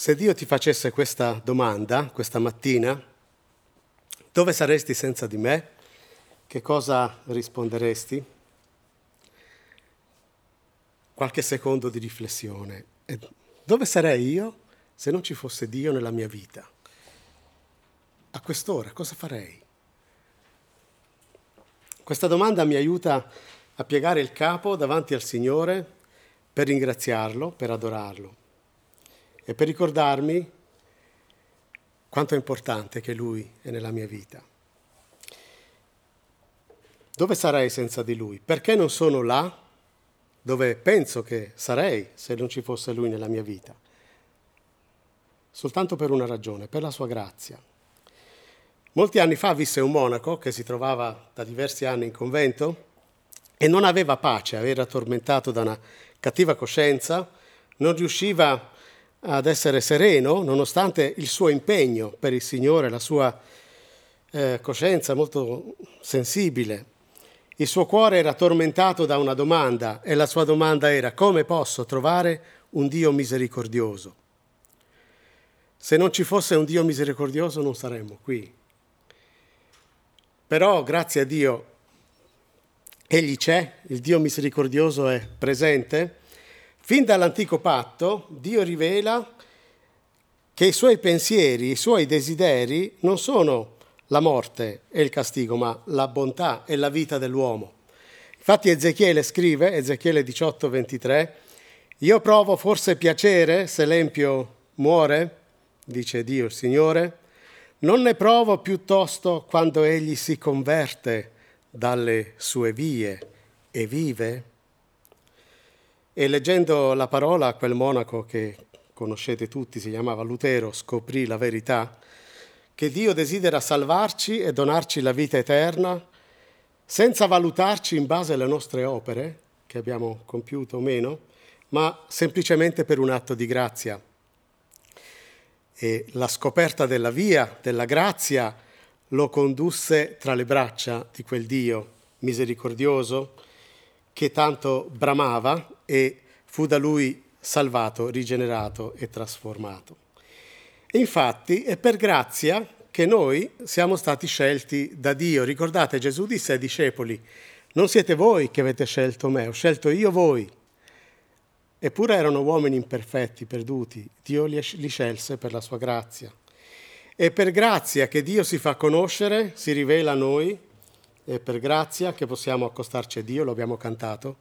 Se Dio ti facesse questa domanda questa mattina, dove saresti senza di me? Che cosa risponderesti? Qualche secondo di riflessione. Dove sarei io se non ci fosse Dio nella mia vita? A quest'ora cosa farei? Questa domanda mi aiuta a piegare il capo davanti al Signore per ringraziarlo, per adorarlo e per ricordarmi quanto è importante che Lui è nella mia vita. Dove sarei senza di Lui? Perché non sono là dove penso che sarei se non ci fosse Lui nella mia vita? Soltanto per una ragione, per la sua grazia. Molti anni fa visse un monaco che si trovava da diversi anni in convento e non aveva pace, era tormentato da una cattiva coscienza, non riusciva ad essere sereno nonostante il suo impegno per il Signore, la sua eh, coscienza molto sensibile. Il suo cuore era tormentato da una domanda e la sua domanda era come posso trovare un Dio misericordioso? Se non ci fosse un Dio misericordioso non saremmo qui. Però grazie a Dio Egli c'è, il Dio misericordioso è presente Fin dall'antico patto Dio rivela che i suoi pensieri, i suoi desideri non sono la morte e il castigo, ma la bontà e la vita dell'uomo. Infatti Ezechiele scrive, Ezechiele 18, 23, io provo forse piacere se l'empio muore, dice Dio il Signore, non ne provo piuttosto quando egli si converte dalle sue vie e vive? E leggendo la parola, quel monaco che conoscete tutti, si chiamava Lutero, scoprì la verità, che Dio desidera salvarci e donarci la vita eterna senza valutarci in base alle nostre opere, che abbiamo compiuto o meno, ma semplicemente per un atto di grazia. E la scoperta della via, della grazia, lo condusse tra le braccia di quel Dio misericordioso che tanto bramava e fu da lui salvato, rigenerato e trasformato. E infatti è per grazia che noi siamo stati scelti da Dio. Ricordate, Gesù disse ai discepoli, non siete voi che avete scelto me, ho scelto io voi. Eppure erano uomini imperfetti, perduti. Dio li, scelse per la sua grazia. È per grazia che Dio si fa conoscere, si rivela a noi, è per grazia che possiamo accostarci a Dio, lo abbiamo cantato,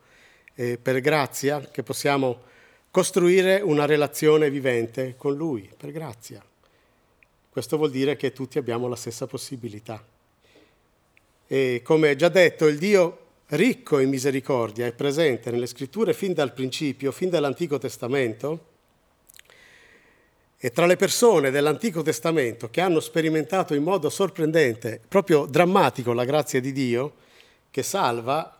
eh, per grazia che possiamo costruire una relazione vivente con Lui, per grazia. Questo vuol dire che tutti abbiamo la stessa possibilità. E come già detto, il Dio ricco in misericordia è presente nelle scritture fin dal principio, fin dall'Antico Testamento, e tra le persone dell'Antico Testamento che hanno sperimentato in modo sorprendente, proprio drammatico, la grazia di Dio, che salva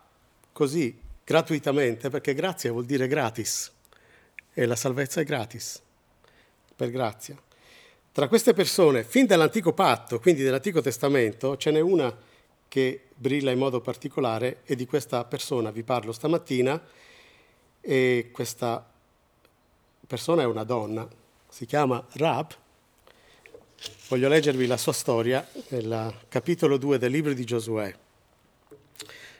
così gratuitamente, perché grazia vuol dire gratis e la salvezza è gratis, per grazia. Tra queste persone, fin dall'antico patto, quindi dell'Antico Testamento, ce n'è una che brilla in modo particolare e di questa persona vi parlo stamattina e questa persona è una donna, si chiama Rab. Voglio leggervi la sua storia nel capitolo 2 del libro di Giosuè.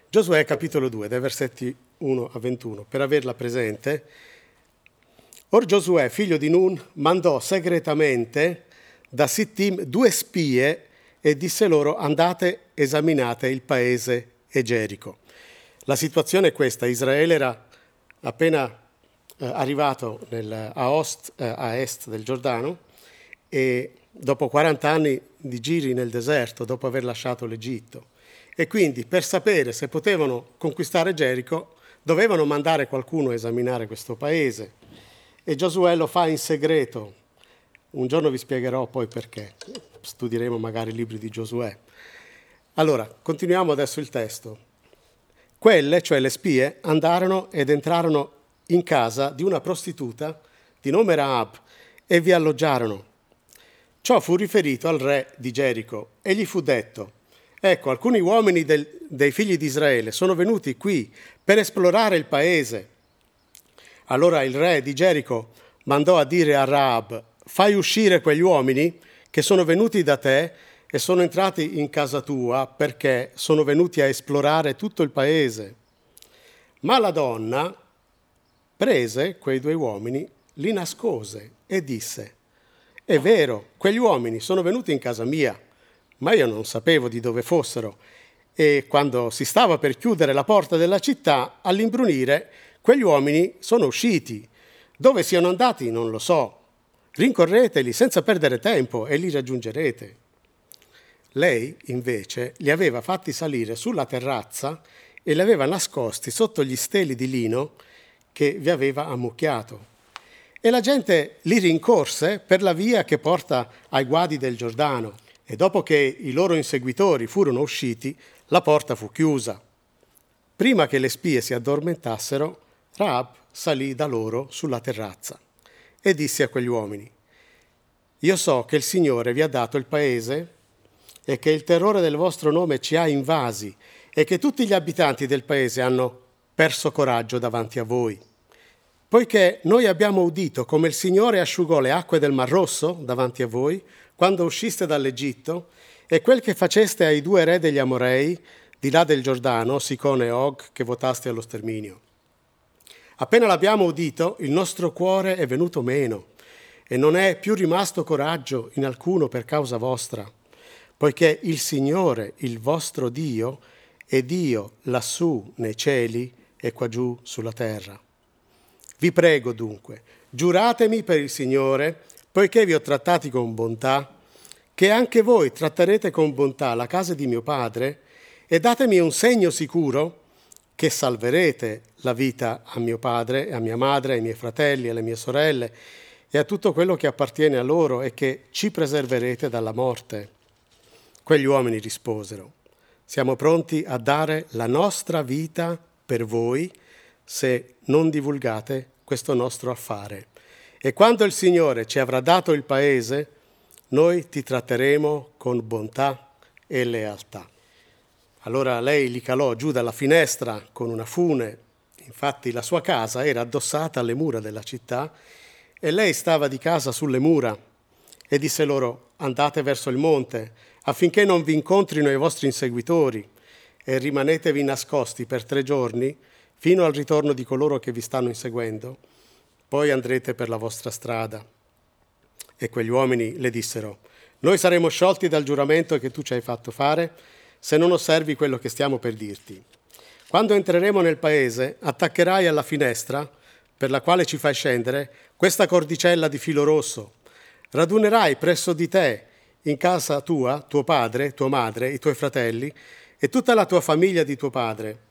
Giosuè capitolo 2, dai versetti 1 a 21, per averla presente. Or Giosuè, figlio di Nun, mandò segretamente da Sittim due spie e disse loro andate, esaminate il paese e Gerico. La situazione è questa, Israele era appena eh, arrivato nel, a, ost, eh, a est del Giordano e dopo 40 anni di giri nel deserto, dopo aver lasciato l'Egitto, e quindi per sapere se potevano conquistare Gerico dovevano mandare qualcuno a esaminare questo paese. E Giosuè lo fa in segreto. Un giorno vi spiegherò poi perché. Studieremo magari i libri di Giosuè. Allora, continuiamo adesso il testo. Quelle, cioè le spie, andarono ed entrarono in casa di una prostituta di nome Raab e vi alloggiarono. Ciò fu riferito al re di Gerico e gli fu detto, Ecco, alcuni uomini del, dei figli di Israele sono venuti qui per esplorare il paese. Allora il re di Gerico mandò a dire a Raab, fai uscire quegli uomini che sono venuti da te e sono entrati in casa tua perché sono venuti a esplorare tutto il paese. Ma la donna prese quei due uomini, li nascose e disse, è vero, quegli uomini sono venuti in casa mia, ma io non sapevo di dove fossero e quando si stava per chiudere la porta della città, all'imbrunire, quegli uomini sono usciti. Dove siano andati non lo so. Rincorreteli senza perdere tempo e li raggiungerete. Lei, invece, li aveva fatti salire sulla terrazza e li aveva nascosti sotto gli steli di lino che vi aveva ammucchiato. E la gente li rincorse per la via che porta ai guadi del Giordano. E dopo che i loro inseguitori furono usciti, la porta fu chiusa. Prima che le spie si addormentassero, Raab salì da loro sulla terrazza e disse a quegli uomini, Io so che il Signore vi ha dato il paese e che il terrore del vostro nome ci ha invasi e che tutti gli abitanti del paese hanno perso coraggio davanti a voi. Poiché noi abbiamo udito come il Signore asciugò le acque del Mar Rosso davanti a voi, quando usciste dall'Egitto, e quel che faceste ai due re degli Amorei, di là del Giordano, Sicone e Og, che votaste allo sterminio. Appena l'abbiamo udito, il nostro cuore è venuto meno e non è più rimasto coraggio in alcuno per causa vostra, poiché il Signore, il vostro Dio, è Dio lassù nei cieli e qua giù sulla terra. Vi prego dunque, giuratemi per il Signore, poiché vi ho trattati con bontà, che anche voi tratterete con bontà la casa di mio padre e datemi un segno sicuro che salverete la vita a mio padre e a mia madre, ai miei fratelli, alle mie sorelle e a tutto quello che appartiene a loro e che ci preserverete dalla morte. Quegli uomini risposero, siamo pronti a dare la nostra vita per voi se non divulgate questo nostro affare. E quando il Signore ci avrà dato il paese, noi ti tratteremo con bontà e lealtà. Allora lei li calò giù dalla finestra con una fune, infatti la sua casa era addossata alle mura della città e lei stava di casa sulle mura e disse loro andate verso il monte affinché non vi incontrino i vostri inseguitori e rimanetevi nascosti per tre giorni fino al ritorno di coloro che vi stanno inseguendo, poi andrete per la vostra strada. E quegli uomini le dissero, noi saremo sciolti dal giuramento che tu ci hai fatto fare se non osservi quello che stiamo per dirti. Quando entreremo nel paese, attaccherai alla finestra, per la quale ci fai scendere, questa cordicella di filo rosso. Radunerai presso di te, in casa tua, tuo padre, tua madre, i tuoi fratelli e tutta la tua famiglia di tuo padre.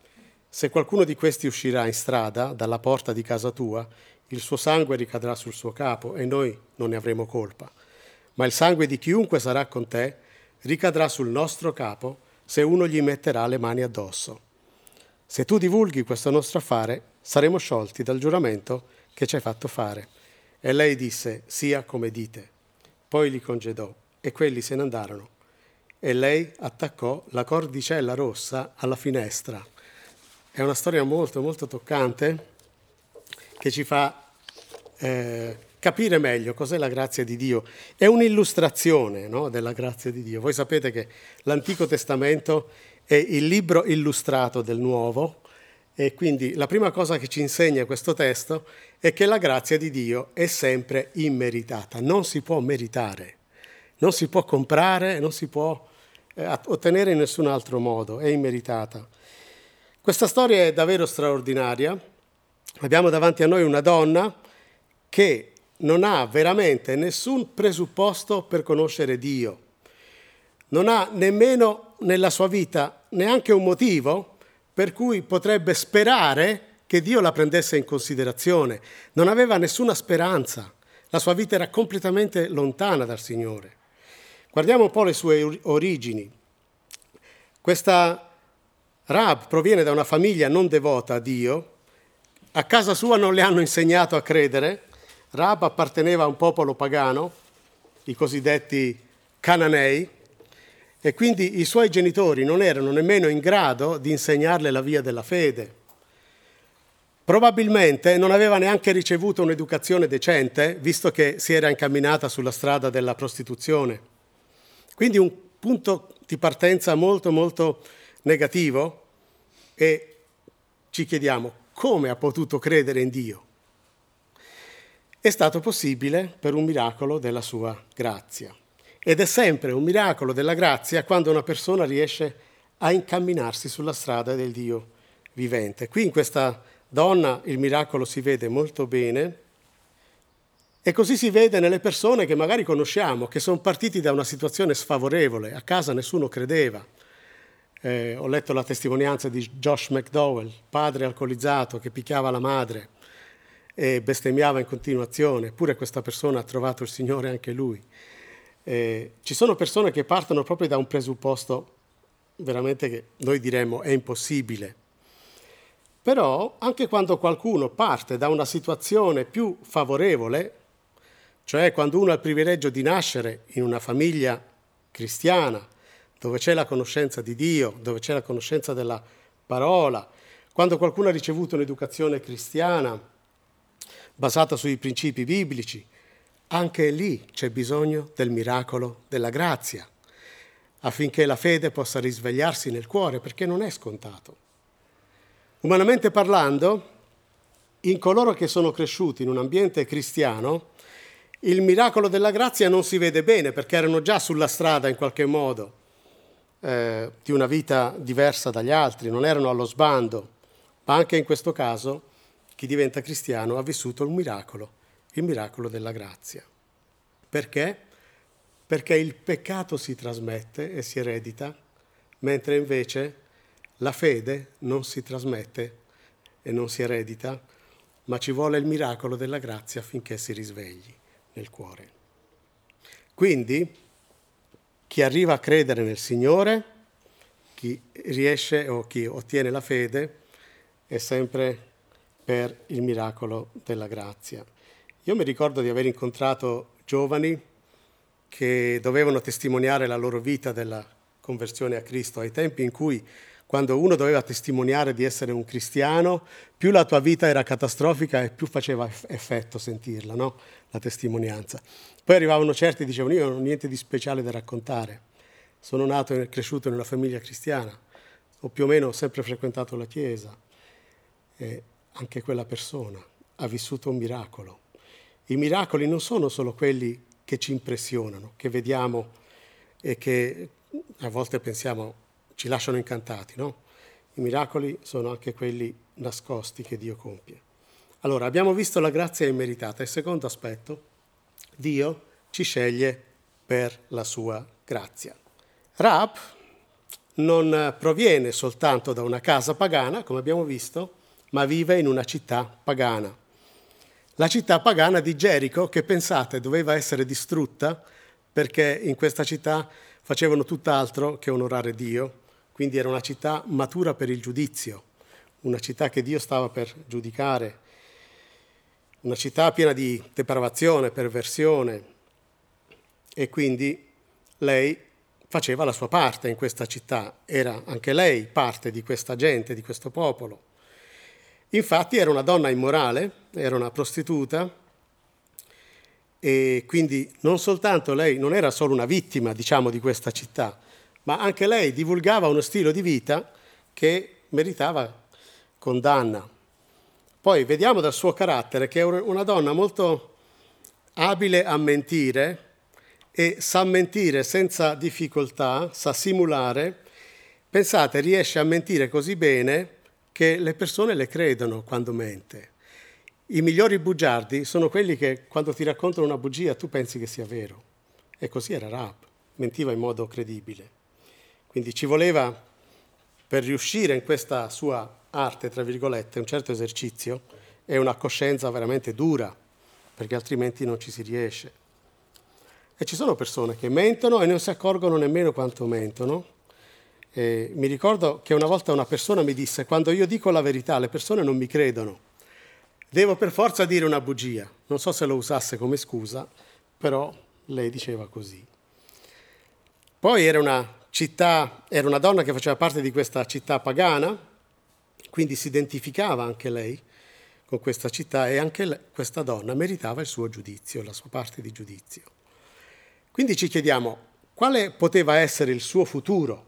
Se qualcuno di questi uscirà in strada, dalla porta di casa tua, il suo sangue ricadrà sul suo capo e noi non ne avremo colpa. Ma il sangue di chiunque sarà con te ricadrà sul nostro capo se uno gli metterà le mani addosso. Se tu divulghi questo nostro affare, saremo sciolti dal giuramento che ci hai fatto fare. E lei disse, sia come dite. Poi li congedò e quelli se ne andarono. E lei attaccò la cordicella rossa alla finestra. È una storia molto, molto toccante che ci fa eh, capire meglio cos'è la grazia di Dio. È un'illustrazione no, della grazia di Dio. Voi sapete che l'Antico Testamento è il libro illustrato del Nuovo e quindi la prima cosa che ci insegna questo testo è che la grazia di Dio è sempre immeritata, non si può meritare, non si può comprare, non si può eh, ottenere in nessun altro modo, è immeritata. Questa storia è davvero straordinaria Abbiamo davanti a noi una donna che non ha veramente nessun presupposto per conoscere Dio, non ha nemmeno nella sua vita neanche un motivo per cui potrebbe sperare che Dio la prendesse in considerazione, non aveva nessuna speranza, la sua vita era completamente lontana dal Signore. Guardiamo un po' le sue origini. Questa Rab proviene da una famiglia non devota a Dio, a casa sua non le hanno insegnato a credere. Rab apparteneva a un popolo pagano, i cosiddetti cananei, e quindi i suoi genitori non erano nemmeno in grado di insegnarle la via della fede. Probabilmente non aveva neanche ricevuto un'educazione decente, visto che si era incamminata sulla strada della prostituzione. Quindi un punto di partenza molto molto negativo e ci chiediamo come ha potuto credere in Dio. È stato possibile per un miracolo della sua grazia. Ed è sempre un miracolo della grazia quando una persona riesce a incamminarsi sulla strada del Dio vivente. Qui in questa donna il miracolo si vede molto bene e così si vede nelle persone che magari conosciamo, che sono partiti da una situazione sfavorevole, a casa nessuno credeva. Eh, ho letto la testimonianza di Josh McDowell, padre alcolizzato che picchiava la madre e bestemmiava in continuazione, eppure questa persona ha trovato il Signore anche lui. Eh, ci sono persone che partono proprio da un presupposto veramente che noi diremmo è impossibile. Però anche quando qualcuno parte da una situazione più favorevole, cioè quando uno ha il privilegio di nascere in una famiglia cristiana, dove c'è la conoscenza di Dio, dove c'è la conoscenza della parola, quando qualcuno ha ricevuto un'educazione cristiana basata sui principi biblici, anche lì c'è bisogno del miracolo della grazia, affinché la fede possa risvegliarsi nel cuore, perché non è scontato. Umanamente parlando, in coloro che sono cresciuti in un ambiente cristiano, il miracolo della grazia non si vede bene perché erano già sulla strada in qualche modo eh, di una vita diversa dagli altri, non erano allo sbando, ma anche in questo caso chi diventa cristiano ha vissuto il miracolo, il miracolo della grazia. Perché? Perché il peccato si trasmette e si eredita, mentre invece la fede non si trasmette e non si eredita, ma ci vuole il miracolo della grazia affinché si risvegli nel cuore. Quindi chi arriva a credere nel Signore, chi riesce o chi ottiene la fede, è sempre per il miracolo della grazia. Io mi ricordo di aver incontrato giovani che dovevano testimoniare la loro vita della conversione a Cristo ai tempi in cui quando uno doveva testimoniare di essere un cristiano, più la tua vita era catastrofica e più faceva effetto sentirla, no? la testimonianza. Poi arrivavano certi e dicevano io non ho niente di speciale da raccontare, sono nato e cresciuto in una famiglia cristiana, o più o meno ho sempre frequentato la Chiesa. E anche quella persona ha vissuto un miracolo. I miracoli non sono solo quelli che ci impressionano, che vediamo e che a volte pensiamo ci lasciano incantati, no? I miracoli sono anche quelli nascosti che Dio compie. Allora, abbiamo visto la grazia immeritata. Il secondo aspetto, Dio ci sceglie per la sua grazia. Raab non proviene soltanto da una casa pagana, come abbiamo visto, ma vive in una città pagana. La città pagana di Gerico, che pensate doveva essere distrutta perché in questa città facevano tutt'altro che onorare Dio, quindi era una città matura per il giudizio, una città che Dio stava per giudicare, una città piena di depravazione, perversione e quindi lei faceva la sua parte in questa città, era anche lei parte di questa gente, di questo popolo. Infatti era una donna immorale, era una prostituta e quindi non soltanto lei non era solo una vittima, diciamo, di questa città, ma anche lei divulgava uno stile di vita che meritava condanna. Poi vediamo dal suo carattere che è una donna molto abile a mentire e sa mentire senza difficoltà, sa simulare. Pensate, riesce a mentire così bene che le persone le credono quando mente. I migliori bugiardi sono quelli che quando ti raccontano una bugia tu pensi che sia vero. E così era Rab, mentiva in modo credibile. Quindi ci voleva, per riuscire in questa sua arte, tra virgolette, un certo esercizio e una coscienza veramente dura, perché altrimenti non ci si riesce. E ci sono persone che mentono e non si accorgono nemmeno quanto mentono. E mi ricordo che una volta una persona mi disse, quando io dico la verità le persone non mi credono, devo per forza dire una bugia. Non so se lo usasse come scusa, però lei diceva così. Poi era una città, era una donna che faceva parte di questa città pagana, quindi si identificava anche lei, con questa città e anche questa donna meritava il suo giudizio, la sua parte di giudizio. Quindi ci chiediamo quale poteva essere il suo futuro.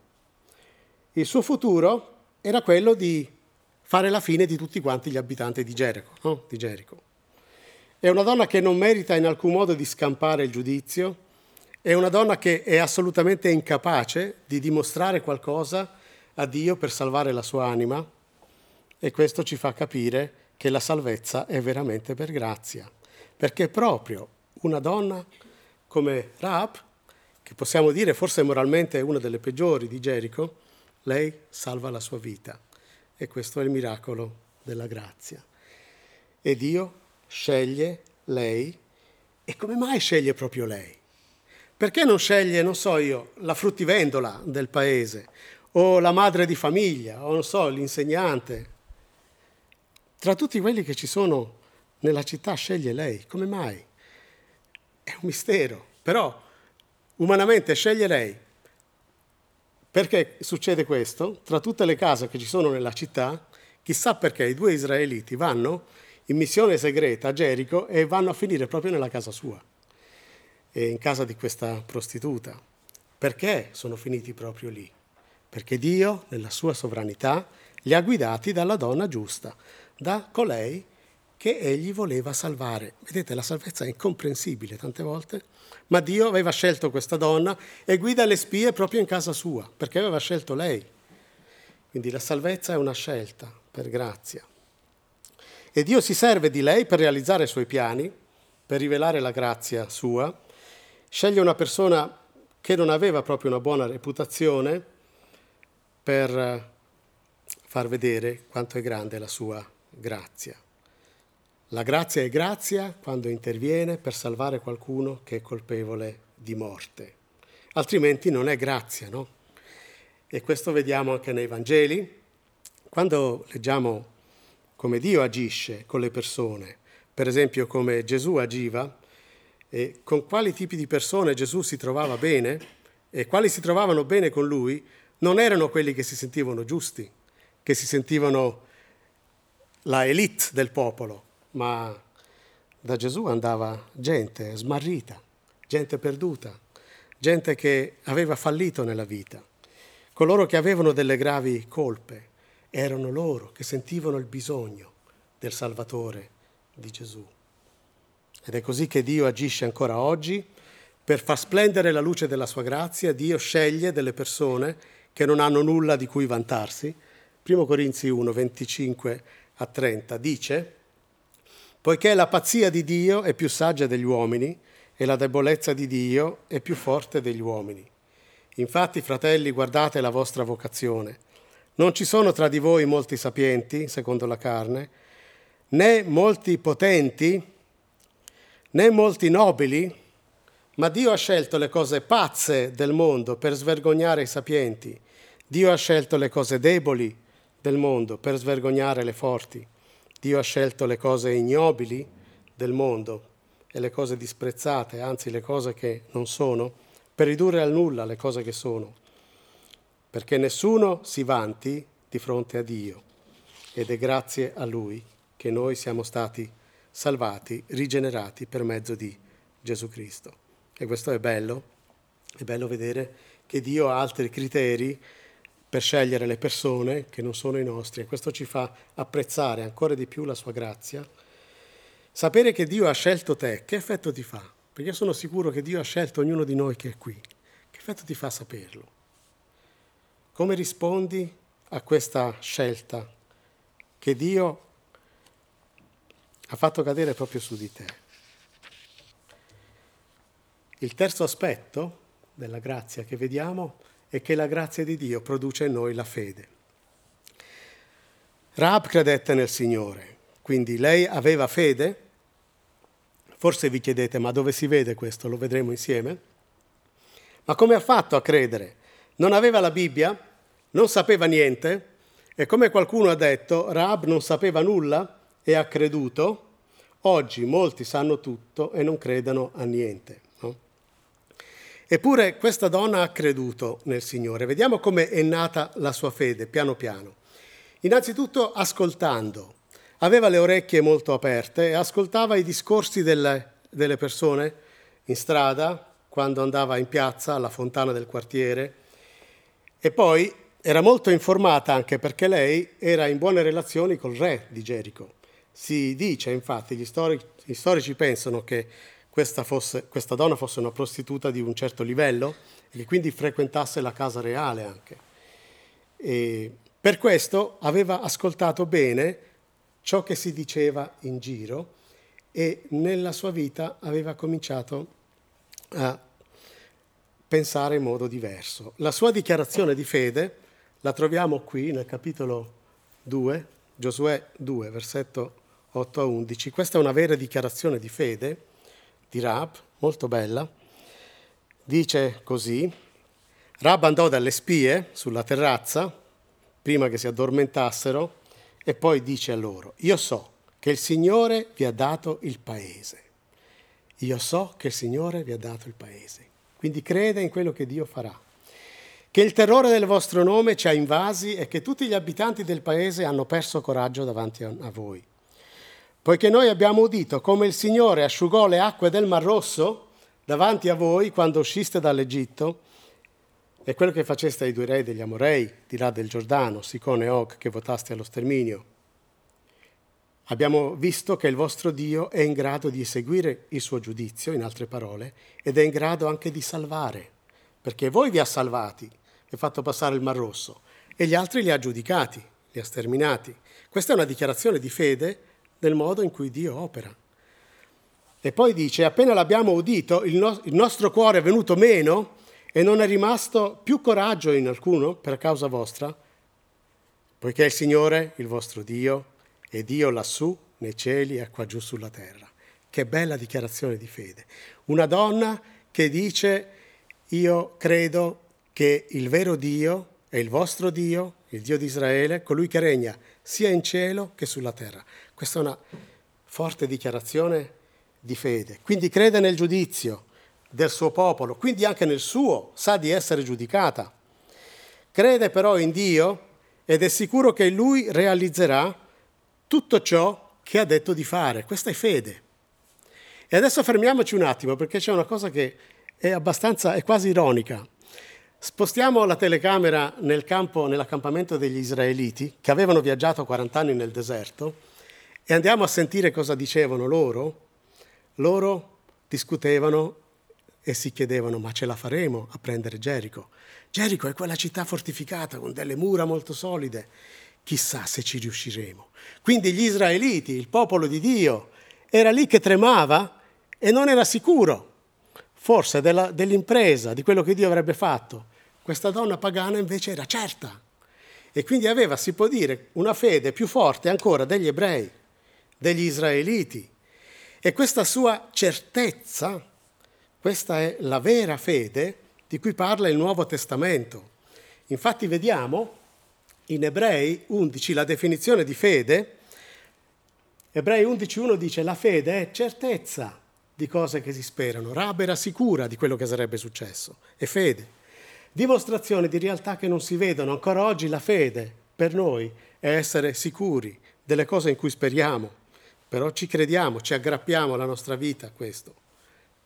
Il suo futuro era quello di fare la fine di tutti quanti gli abitanti di Gerico. No? Di Gerico. È una donna che non merita in alcun modo di scampare il giudizio, è una donna che è assolutamente incapace di dimostrare qualcosa a Dio per salvare la sua anima e questo ci fa capire che la salvezza è veramente per grazia, perché proprio una donna come Raab, che possiamo dire forse moralmente è una delle peggiori di Gerico, lei salva la sua vita e questo è il miracolo della grazia. E Dio sceglie lei e come mai sceglie proprio lei? Perché non sceglie, non so io, la fruttivendola del paese o la madre di famiglia o non so, l'insegnante tra tutti quelli che ci sono nella città sceglie lei. Come mai? È un mistero, però umanamente sceglie lei. Perché succede questo? Tra tutte le case che ci sono nella città, chissà perché i due israeliti vanno in missione segreta a Gerico e vanno a finire proprio nella casa sua, in casa di questa prostituta. Perché sono finiti proprio lì? Perché Dio, nella sua sovranità, li ha guidati dalla donna giusta, da colei che egli voleva salvare. Vedete, la salvezza è incomprensibile tante volte, ma Dio aveva scelto questa donna e guida le spie proprio in casa sua, perché aveva scelto lei. Quindi la salvezza è una scelta per grazia. E Dio si serve di lei per realizzare i suoi piani, per rivelare la grazia sua. Sceglie una persona che non aveva proprio una buona reputazione per far vedere quanto è grande la sua grazia. La grazia è grazia quando interviene per salvare qualcuno che è colpevole di morte, altrimenti non è grazia, no? E questo vediamo anche nei Vangeli. Quando leggiamo come Dio agisce con le persone, per esempio come Gesù agiva, e con quali tipi di persone Gesù si trovava bene e quali si trovavano bene con lui, non erano quelli che si sentivano giusti, che si sentivano la elite del popolo, ma da Gesù andava gente smarrita, gente perduta, gente che aveva fallito nella vita. Coloro che avevano delle gravi colpe erano loro che sentivano il bisogno del Salvatore di Gesù. Ed è così che Dio agisce ancora oggi. Per far splendere la luce della sua grazia, Dio sceglie delle persone che non hanno nulla di cui vantarsi. 1 Corinzi 1, 25 a 30 dice, poiché la pazzia di Dio è più saggia degli uomini e la debolezza di Dio è più forte degli uomini. Infatti, fratelli, guardate la vostra vocazione. Non ci sono tra di voi molti sapienti, secondo la carne, né molti potenti, né molti nobili, ma Dio ha scelto le cose pazze del mondo per svergognare i sapienti. Dio ha scelto le cose deboli del mondo per svergognare le forti. Dio ha scelto le cose ignobili del mondo e le cose disprezzate, anzi le cose che non sono, per ridurre al nulla le cose che sono, perché nessuno si vanti di fronte a Dio ed è grazie a Lui che noi siamo stati salvati, rigenerati per mezzo di Gesù Cristo. E questo è bello, è bello vedere che Dio ha altri criteri per scegliere le persone che non sono i nostri e questo ci fa apprezzare ancora di più la sua grazia. Sapere che Dio ha scelto te, che effetto ti fa? Perché io sono sicuro che Dio ha scelto ognuno di noi che è qui. Che effetto ti fa saperlo? Come rispondi a questa scelta che Dio ha fatto cadere proprio su di te? Il terzo aspetto della grazia che vediamo e che la grazia di Dio produce in noi la fede. Raab credette nel Signore, quindi lei aveva fede. Forse vi chiedete, ma dove si vede questo? Lo vedremo insieme. Ma come ha fatto a credere? Non aveva la Bibbia, non sapeva niente e come qualcuno ha detto, Raab non sapeva nulla e ha creduto. Oggi molti sanno tutto e non credono a niente. Eppure questa donna ha creduto nel Signore. Vediamo come è nata la sua fede, piano piano. Innanzitutto ascoltando, aveva le orecchie molto aperte e ascoltava i discorsi delle, delle persone in strada, quando andava in piazza alla fontana del quartiere e poi era molto informata anche perché lei era in buone relazioni col re di Gerico. Si dice, infatti, gli storici, gli storici pensano che questa, fosse, questa, donna fosse una prostituta di un certo livello e che quindi frequentasse la casa reale anche. E per questo aveva ascoltato bene ciò che si diceva in giro e nella sua vita aveva cominciato a pensare in modo diverso. La sua dichiarazione di fede la troviamo qui nel capitolo 2, Giosuè 2, versetto 8 a 11. Questa è una vera dichiarazione di fede di Rab, molto bella. Dice così, Rab andò dalle spie sulla terrazza, prima che si addormentassero, e poi dice a loro, io so che il Signore vi ha dato il paese. Io so che il Signore vi ha dato il paese. Quindi crede in quello che Dio farà. Che il terrore del vostro nome ci ha invasi e che tutti gli abitanti del paese hanno perso coraggio davanti a voi. Poiché noi abbiamo udito come il Signore asciugò le acque del Mar Rosso davanti a voi quando usciste dall'Egitto, è quello che faceste ai due re degli Amorei, di là del Giordano, Sicone e Og, che votaste allo sterminio. Abbiamo visto che il vostro Dio è in grado di eseguire il suo giudizio, in altre parole, ed è in grado anche di salvare, perché voi vi ha salvati, vi ha fatto passare il Mar Rosso, e gli altri li ha giudicati, li ha sterminati. Questa è una dichiarazione di fede del modo in cui Dio opera. E poi dice, appena l'abbiamo udito, il, no- il nostro cuore è venuto meno e non è rimasto più coraggio in alcuno per causa vostra, poiché il Signore, il vostro Dio, è Dio lassù nei cieli e qua giù sulla terra. Che bella dichiarazione di fede. Una donna che dice io credo che il vero Dio è il vostro Dio, il Dio di Israele, colui che regna sia in cielo che sulla terra. Questa è una forte dichiarazione di fede. Quindi crede nel giudizio, del suo popolo, quindi anche nel suo, sa di essere giudicata. Crede però in Dio ed è sicuro che lui realizzerà tutto ciò che ha detto di fare. Questa è fede. E adesso fermiamoci un attimo perché c'è una cosa che è abbastanza, è quasi ironica. Spostiamo la telecamera nel campo, nell'accampamento degli israeliti che avevano viaggiato 40 anni nel deserto e andiamo a sentire cosa dicevano loro. Loro discutevano e si chiedevano ma ce la faremo a prendere Gerico? Gerico è quella città fortificata con delle mura molto solide. Chissà se ci riusciremo. Quindi gli israeliti, il popolo di Dio, era lì che tremava e non era sicuro, forse della, dell'impresa, di quello che Dio avrebbe fatto. Questa donna pagana invece era certa e quindi aveva, si può dire, una fede più forte ancora degli ebrei, degli israeliti. E questa sua certezza questa è la vera fede di cui parla il Nuovo Testamento. Infatti vediamo in Ebrei 11 la definizione di fede. Ebrei 11.1 dice la fede è certezza di cose che si sperano. Rab era sicura di quello che sarebbe successo. È fede. Dimostrazione di realtà che non si vedono. Ancora oggi la fede per noi è essere sicuri delle cose in cui speriamo. Però ci crediamo, ci aggrappiamo alla nostra vita a questo.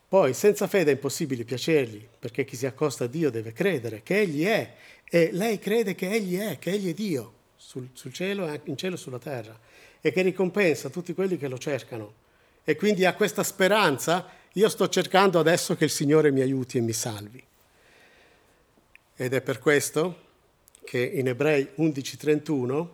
Poi senza fede è impossibile piacergli, perché chi si accosta a Dio deve credere che Egli è, e lei crede che Egli è, che Egli è Dio, sul, sul cielo, in cielo e sulla terra, e che ricompensa tutti quelli che lo cercano. E quindi ha questa speranza, io sto cercando adesso che il Signore mi aiuti e mi salvi. Ed è per questo che in Ebrei 11:31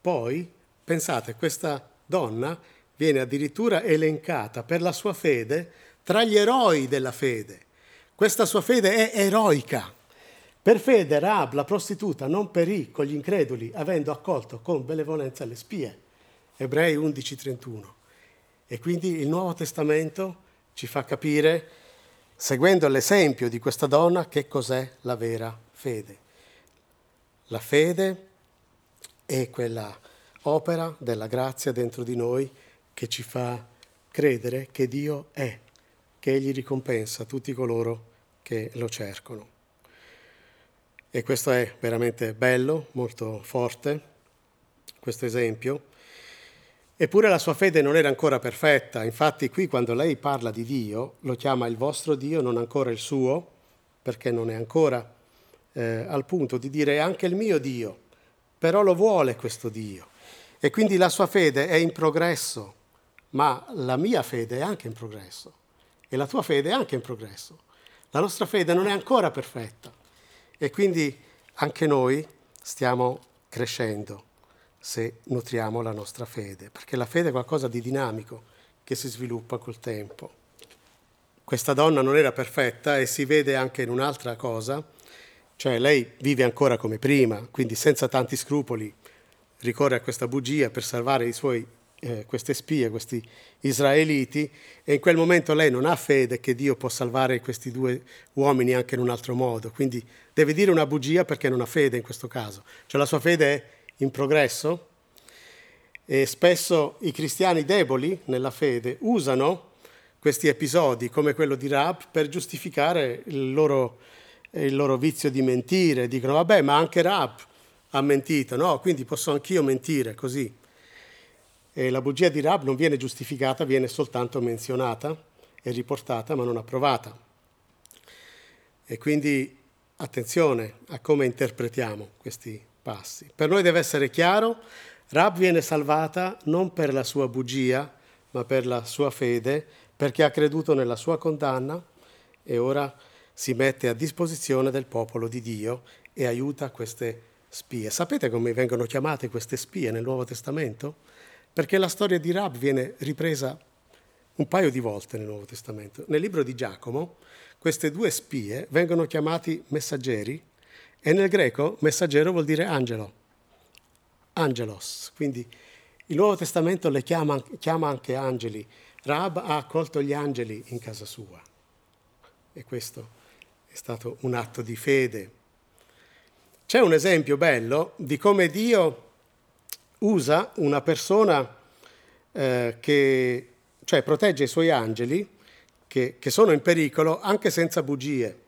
poi, pensate, questa donna viene addirittura elencata per la sua fede tra gli eroi della fede. Questa sua fede è eroica. Per fede Raab, la prostituta, non perì con gli increduli, avendo accolto con benevolenza le spie. Ebrei 11:31. E quindi il Nuovo Testamento ci fa capire, seguendo l'esempio di questa donna, che cos'è la vera fede. La fede è quella opera della grazia dentro di noi che ci fa credere che Dio è che egli ricompensa tutti coloro che lo cercano. E questo è veramente bello, molto forte, questo esempio. Eppure la sua fede non era ancora perfetta, infatti qui quando lei parla di Dio lo chiama il vostro Dio, non ancora il suo, perché non è ancora eh, al punto di dire anche il mio Dio, però lo vuole questo Dio. E quindi la sua fede è in progresso, ma la mia fede è anche in progresso e la tua fede è anche in progresso. La nostra fede non è ancora perfetta e quindi anche noi stiamo crescendo se nutriamo la nostra fede, perché la fede è qualcosa di dinamico che si sviluppa col tempo. Questa donna non era perfetta e si vede anche in un'altra cosa, cioè lei vive ancora come prima, quindi senza tanti scrupoli ricorre a questa bugia per salvare suoi eh, queste spie, questi israeliti, e in quel momento lei non ha fede che Dio può salvare questi due uomini anche in un altro modo, quindi deve dire una bugia perché non ha fede in questo caso. Cioè la sua fede è in progresso e spesso i cristiani deboli nella fede usano questi episodi come quello di Rab per giustificare il loro, il loro vizio di mentire. Dicono, vabbè, ma anche Rab ha mentito, no? Quindi posso anch'io mentire così e la bugia di Rab non viene giustificata, viene soltanto menzionata e riportata, ma non approvata. E quindi attenzione a come interpretiamo questi passi. Per noi deve essere chiaro, Rab viene salvata non per la sua bugia, ma per la sua fede, perché ha creduto nella sua condanna e ora si mette a disposizione del popolo di Dio e aiuta queste spie. Sapete come vengono chiamate queste spie nel Nuovo Testamento? perché la storia di Rab viene ripresa un paio di volte nel Nuovo Testamento. Nel libro di Giacomo queste due spie vengono chiamati messaggeri e nel greco messaggero vuol dire angelo, angelos, quindi il Nuovo Testamento le chiama, chiama anche angeli. Rab ha accolto gli angeli in casa sua e questo è stato un atto di fede. C'è un esempio bello di come Dio usa una persona eh, che cioè, protegge i suoi angeli che, che, sono in pericolo anche senza bugie.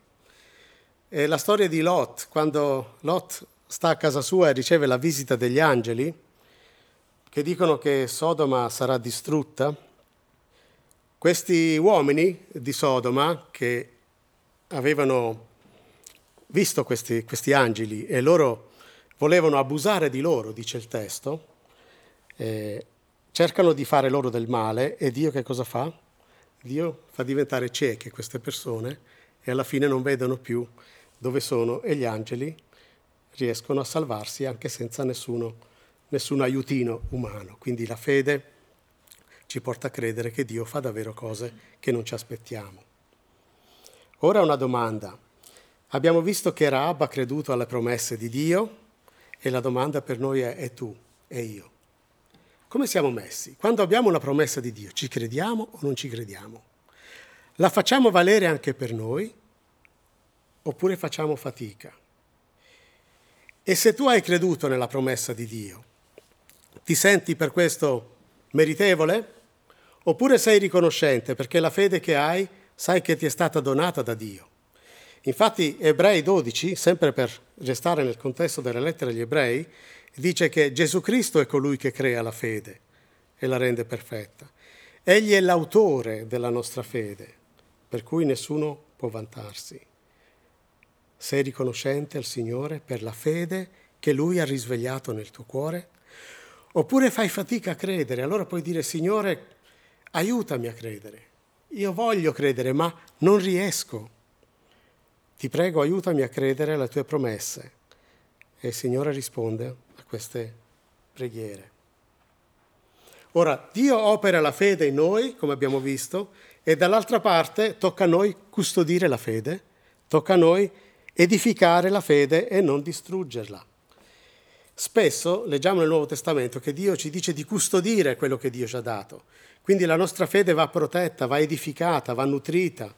È la storia di Lot, quando Lot sta a casa sua e riceve la visita degli angeli che dicono che Sodoma sarà distrutta. Questi uomini di Sodoma che avevano visto questi, questi angeli e loro volevano abusare di loro, dice il testo, eh, cercano di fare loro del male e Dio che cosa fa? Dio fa diventare cieche queste persone e alla fine non vedono più dove sono e gli angeli riescono a salvarsi anche senza nessuno, nessun aiutino umano. Quindi la fede ci porta a credere che Dio fa davvero cose che non ci aspettiamo. Ora una domanda. Abbiamo visto che Raab ha creduto alle promesse di Dio, e la domanda per noi è, e tu, e io? Come siamo messi? Quando abbiamo una promessa di Dio, ci crediamo o non ci crediamo? La facciamo valere anche per noi oppure facciamo fatica? E se tu hai creduto nella promessa di Dio, ti senti per questo meritevole? Oppure sei riconoscente perché la fede che hai sai che ti è stata donata da Dio? Infatti Ebrei 12, sempre per restare nel contesto della lettera agli Ebrei, dice che Gesù Cristo è colui che crea la fede e la rende perfetta. Egli è l'autore della nostra fede, per cui nessuno può vantarsi. Sei riconoscente al Signore per la fede che Lui ha risvegliato nel tuo cuore? Oppure fai fatica a credere, allora puoi dire Signore, aiutami a credere. Io voglio credere, ma non riesco. Ti prego, aiutami a credere alle tue promesse. E il Signore risponde a queste preghiere. Ora, Dio opera la fede in noi, come abbiamo visto, e dall'altra parte tocca a noi custodire la fede, tocca a noi edificare la fede e non distruggerla. Spesso leggiamo nel Nuovo Testamento che Dio ci dice di custodire quello che Dio ci ha dato. Quindi la nostra fede va protetta, va edificata, va nutrita.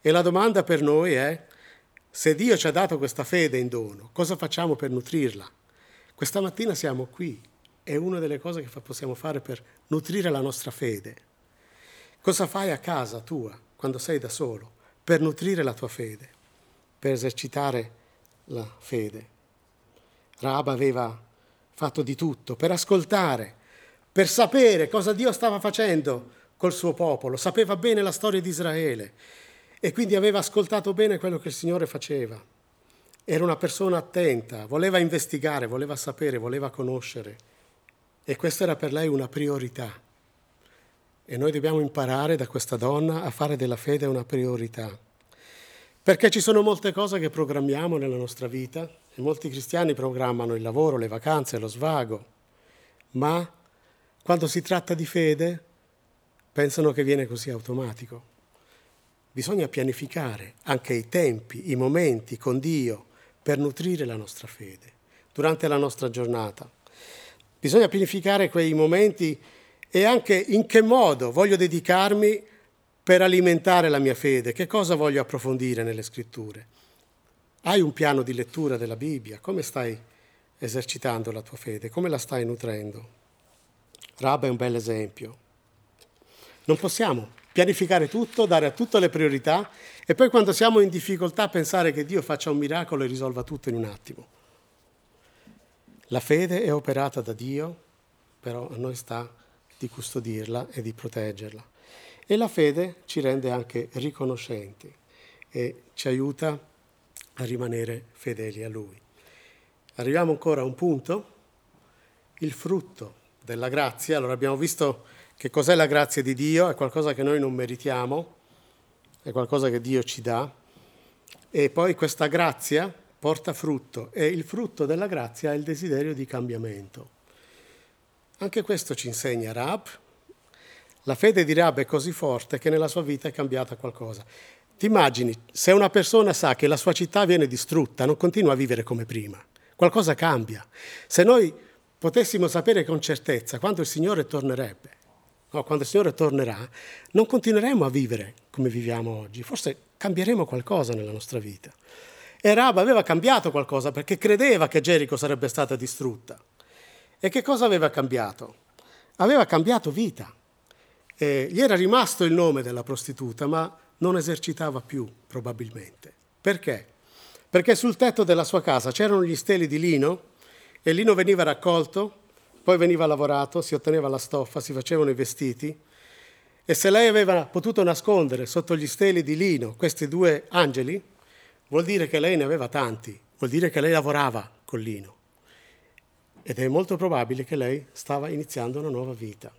E la domanda per noi è se Dio ci ha dato questa fede in dono, cosa facciamo per nutrirla? Questa mattina siamo qui, è una delle cose che possiamo fare per nutrire la nostra fede. Cosa fai a casa tua, quando sei da solo, per nutrire la tua fede, per esercitare la fede? Raab aveva fatto di tutto per ascoltare, per sapere cosa Dio stava facendo col suo popolo, sapeva bene la storia di Israele e quindi aveva ascoltato bene quello che il Signore faceva. Era una persona attenta, voleva investigare, voleva sapere, voleva conoscere e questa era per lei una priorità. E noi dobbiamo imparare da questa donna a fare della fede una priorità. Perché ci sono molte cose che programmiamo nella nostra vita e molti cristiani programmano il lavoro, le vacanze, lo svago, ma quando si tratta di fede pensano che viene così automatico. Bisogna pianificare anche i tempi, i momenti con Dio per nutrire la nostra fede durante la nostra giornata. Bisogna pianificare quei momenti e anche in che modo voglio dedicarmi per alimentare la mia fede, che cosa voglio approfondire nelle scritture. Hai un piano di lettura della Bibbia, come stai esercitando la tua fede, come la stai nutrendo? Rab è un bel esempio. Non possiamo pianificare tutto, dare a tutto le priorità e poi quando siamo in difficoltà pensare che Dio faccia un miracolo e risolva tutto in un attimo. La fede è operata da Dio, però a noi sta di custodirla e di proteggerla. E la fede ci rende anche riconoscenti e ci aiuta a rimanere fedeli a Lui. Arriviamo ancora a un punto, il frutto della grazia. Allora abbiamo visto che cos'è la grazia di Dio, è qualcosa che noi non meritiamo, è qualcosa che Dio ci dà e poi questa grazia porta frutto e il frutto della grazia è il desiderio di cambiamento. Anche questo ci insegna Rab. La fede di Rab è così forte che nella sua vita è cambiata qualcosa. Ti immagini, se una persona sa che la sua città viene distrutta, non continua a vivere come prima, qualcosa cambia. Se noi potessimo sapere con certezza quando il Signore tornerebbe, no, quando il Signore tornerà, non continueremo a vivere come viviamo oggi, forse cambieremo qualcosa nella nostra vita. E Rab aveva cambiato qualcosa perché credeva che Gerico sarebbe stata distrutta. E che cosa aveva cambiato? Aveva cambiato vita. E gli era rimasto il nome della prostituta, ma non esercitava più, probabilmente. Perché? Perché sul tetto della sua casa c'erano gli steli di lino e il lino veniva raccolto, poi veniva lavorato, si otteneva la stoffa, si facevano i vestiti. E se lei aveva potuto nascondere sotto gli steli di lino questi due angeli, vuol dire che lei ne aveva tanti, vuol dire che lei lavorava col lino ed è molto probabile che lei stava iniziando una nuova vita.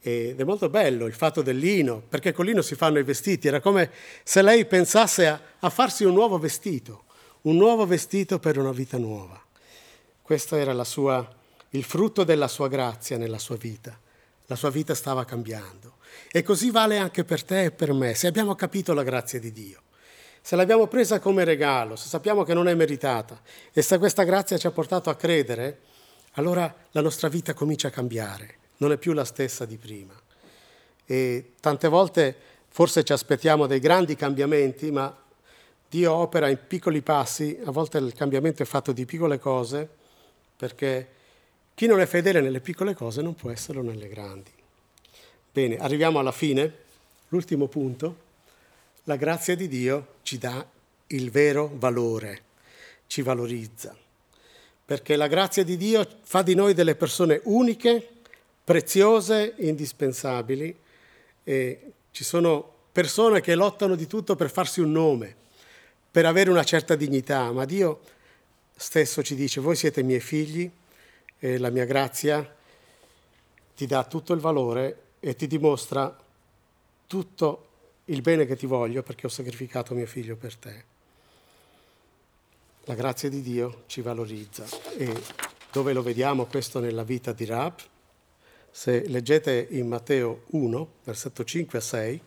Ed è molto bello il fatto del lino, perché con lino si fanno i vestiti, era come se lei pensasse a, a farsi un nuovo vestito, un nuovo vestito per una vita nuova. Questo era sua, il frutto della sua grazia nella sua vita. La sua vita stava cambiando. E così vale anche per te e per me, se abbiamo capito la grazia di Dio se l'abbiamo presa come regalo, se sappiamo che non è meritata e se questa grazia ci ha portato a credere, allora la nostra vita comincia a cambiare, non è più la stessa di prima. E tante volte forse ci aspettiamo dei grandi cambiamenti, ma Dio opera in piccoli passi, a volte il cambiamento è fatto di piccole cose, perché chi non è fedele nelle piccole cose non può esserlo nelle grandi. Bene, arriviamo alla fine, l'ultimo punto la grazia di Dio ci dà il vero valore, ci valorizza, perché la grazia di Dio fa di noi delle persone uniche, preziose, indispensabili e ci sono persone che lottano di tutto per farsi un nome, per avere una certa dignità, ma Dio stesso ci dice, voi siete miei figli e la mia grazia ti dà tutto il valore e ti dimostra tutto il bene che ti voglio perché ho sacrificato mio figlio per te. La grazia di Dio ci valorizza e dove lo vediamo questo nella vita di Rab? Se leggete in Matteo 1, versetto 5 a 6,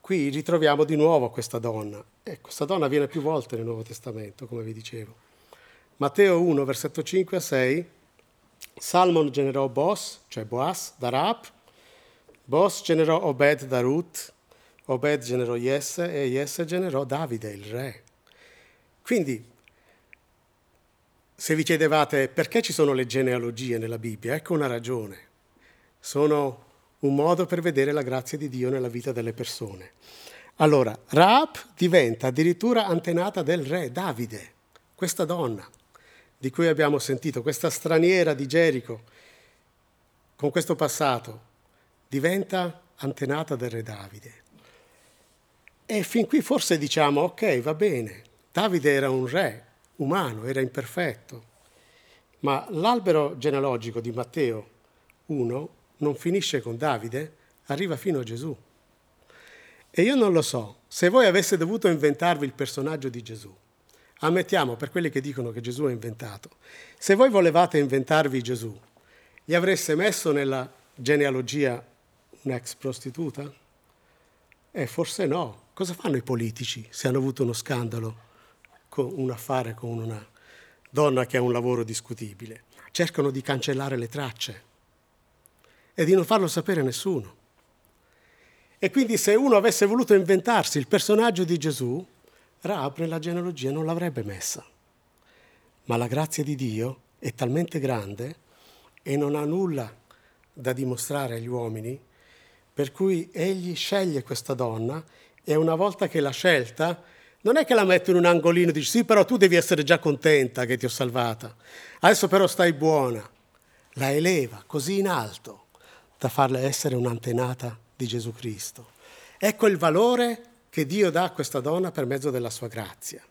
qui ritroviamo di nuovo questa donna. E questa donna viene più volte nel Nuovo Testamento, come vi dicevo. Matteo 1, versetto 5 a 6, Salmon generò Boss, cioè Boas, da Rab, Boss generò Obed da Ruth, Obed generò Jesse e Jesse generò Davide, il re. Quindi, se vi chiedevate perché ci sono le genealogie nella Bibbia, ecco una ragione. Sono un modo per vedere la grazia di Dio nella vita delle persone. Allora, Raab diventa addirittura antenata del re Davide, questa donna di cui abbiamo sentito, questa straniera di Gerico, con questo passato, diventa antenata del re Davide. E fin qui forse diciamo, ok, va bene, Davide era un re umano, era imperfetto, ma l'albero genealogico di Matteo 1 non finisce con Davide, arriva fino a Gesù. E io non lo so, se voi aveste dovuto inventarvi il personaggio di Gesù, ammettiamo per quelli che dicono che Gesù è inventato, se voi volevate inventarvi Gesù, gli avreste messo nella genealogia un'ex prostituta? Eh, forse no. Cosa fanno i politici se hanno avuto uno scandalo con un affare con una donna che ha un lavoro discutibile. Cercano di cancellare le tracce e di non farlo sapere a nessuno. E quindi se uno avesse voluto inventarsi il personaggio di Gesù, Raab nella genealogia non l'avrebbe messa. Ma la grazia di Dio è talmente grande e non ha nulla da dimostrare agli uomini, per cui egli sceglie questa donna e una volta che l'ha scelta, non è che la metto in un angolino e dici sì, però tu devi essere già contenta che ti ho salvata. Adesso però stai buona. La eleva così in alto da farla essere un'antenata di Gesù Cristo. Ecco il valore che Dio dà a questa donna per mezzo della sua grazia.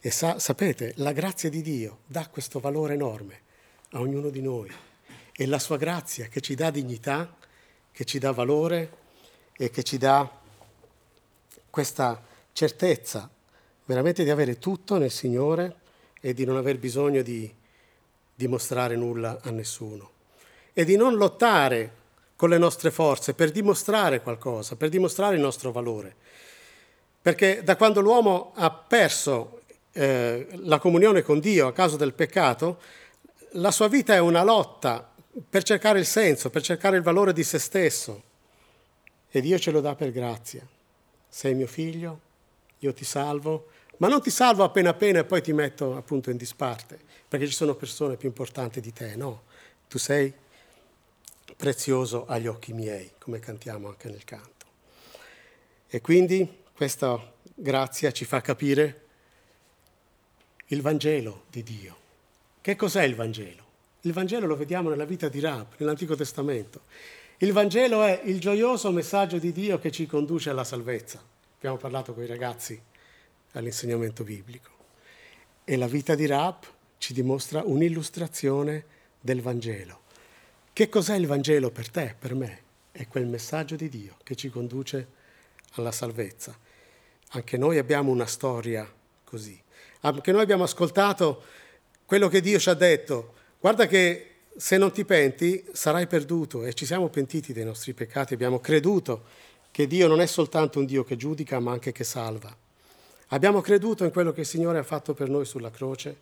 E sa, sapete, la grazia di Dio dà questo valore enorme a ognuno di noi. È la sua grazia che ci dà dignità, che ci dà valore e che ci dà questa certezza veramente di avere tutto nel Signore e di non aver bisogno di dimostrare nulla a nessuno e di non lottare con le nostre forze per dimostrare qualcosa, per dimostrare il nostro valore. Perché da quando l'uomo ha perso eh, la comunione con Dio a causa del peccato, la sua vita è una lotta per cercare il senso, per cercare il valore di se stesso. E Dio ce lo dà per grazia. Sei mio figlio, io ti salvo, ma non ti salvo appena appena e poi ti metto appunto in disparte, perché ci sono persone più importanti di te, no, tu sei prezioso agli occhi miei, come cantiamo anche nel canto. E quindi questa grazia ci fa capire il Vangelo di Dio. Che cos'è il Vangelo? Il Vangelo lo vediamo nella vita di Rab, nell'Antico Testamento. Il Vangelo è il gioioso messaggio di Dio che ci conduce alla salvezza. Abbiamo parlato con i ragazzi all'insegnamento biblico. E la vita di Rab ci dimostra un'illustrazione del Vangelo. Che cos'è il Vangelo per te, per me? È quel messaggio di Dio che ci conduce alla salvezza. Anche noi abbiamo una storia così. Anche noi abbiamo ascoltato quello che Dio ci ha detto. Guarda che se non ti penti sarai perduto e ci siamo pentiti dei nostri peccati, abbiamo creduto che Dio non è soltanto un Dio che giudica, ma anche che salva. Abbiamo creduto in quello che il Signore ha fatto per noi sulla croce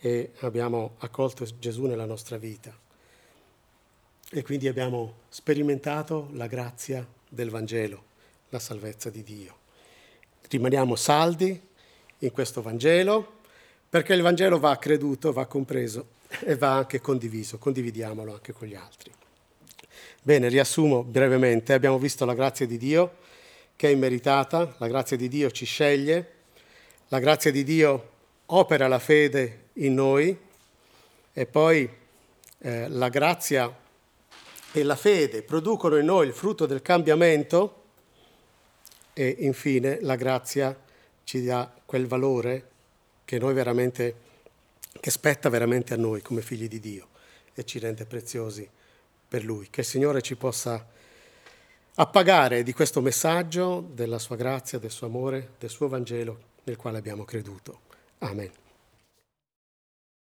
e abbiamo accolto Gesù nella nostra vita. E quindi abbiamo sperimentato la grazia del Vangelo, la salvezza di Dio. Rimaniamo saldi in questo Vangelo perché il Vangelo va creduto, va compreso e va anche condiviso, condividiamolo anche con gli altri. Bene, riassumo brevemente, abbiamo visto la grazia di Dio che è immeritata, la grazia di Dio ci sceglie, la grazia di Dio opera la fede in noi e poi eh, la grazia e la fede producono in noi il frutto del cambiamento e infine la grazia ci dà quel valore che noi veramente che spetta veramente a noi come figli di Dio e ci rende preziosi per lui. Che il Signore ci possa a pagare di questo messaggio della sua grazia, del suo amore, del suo Vangelo nel quale abbiamo creduto. Amen.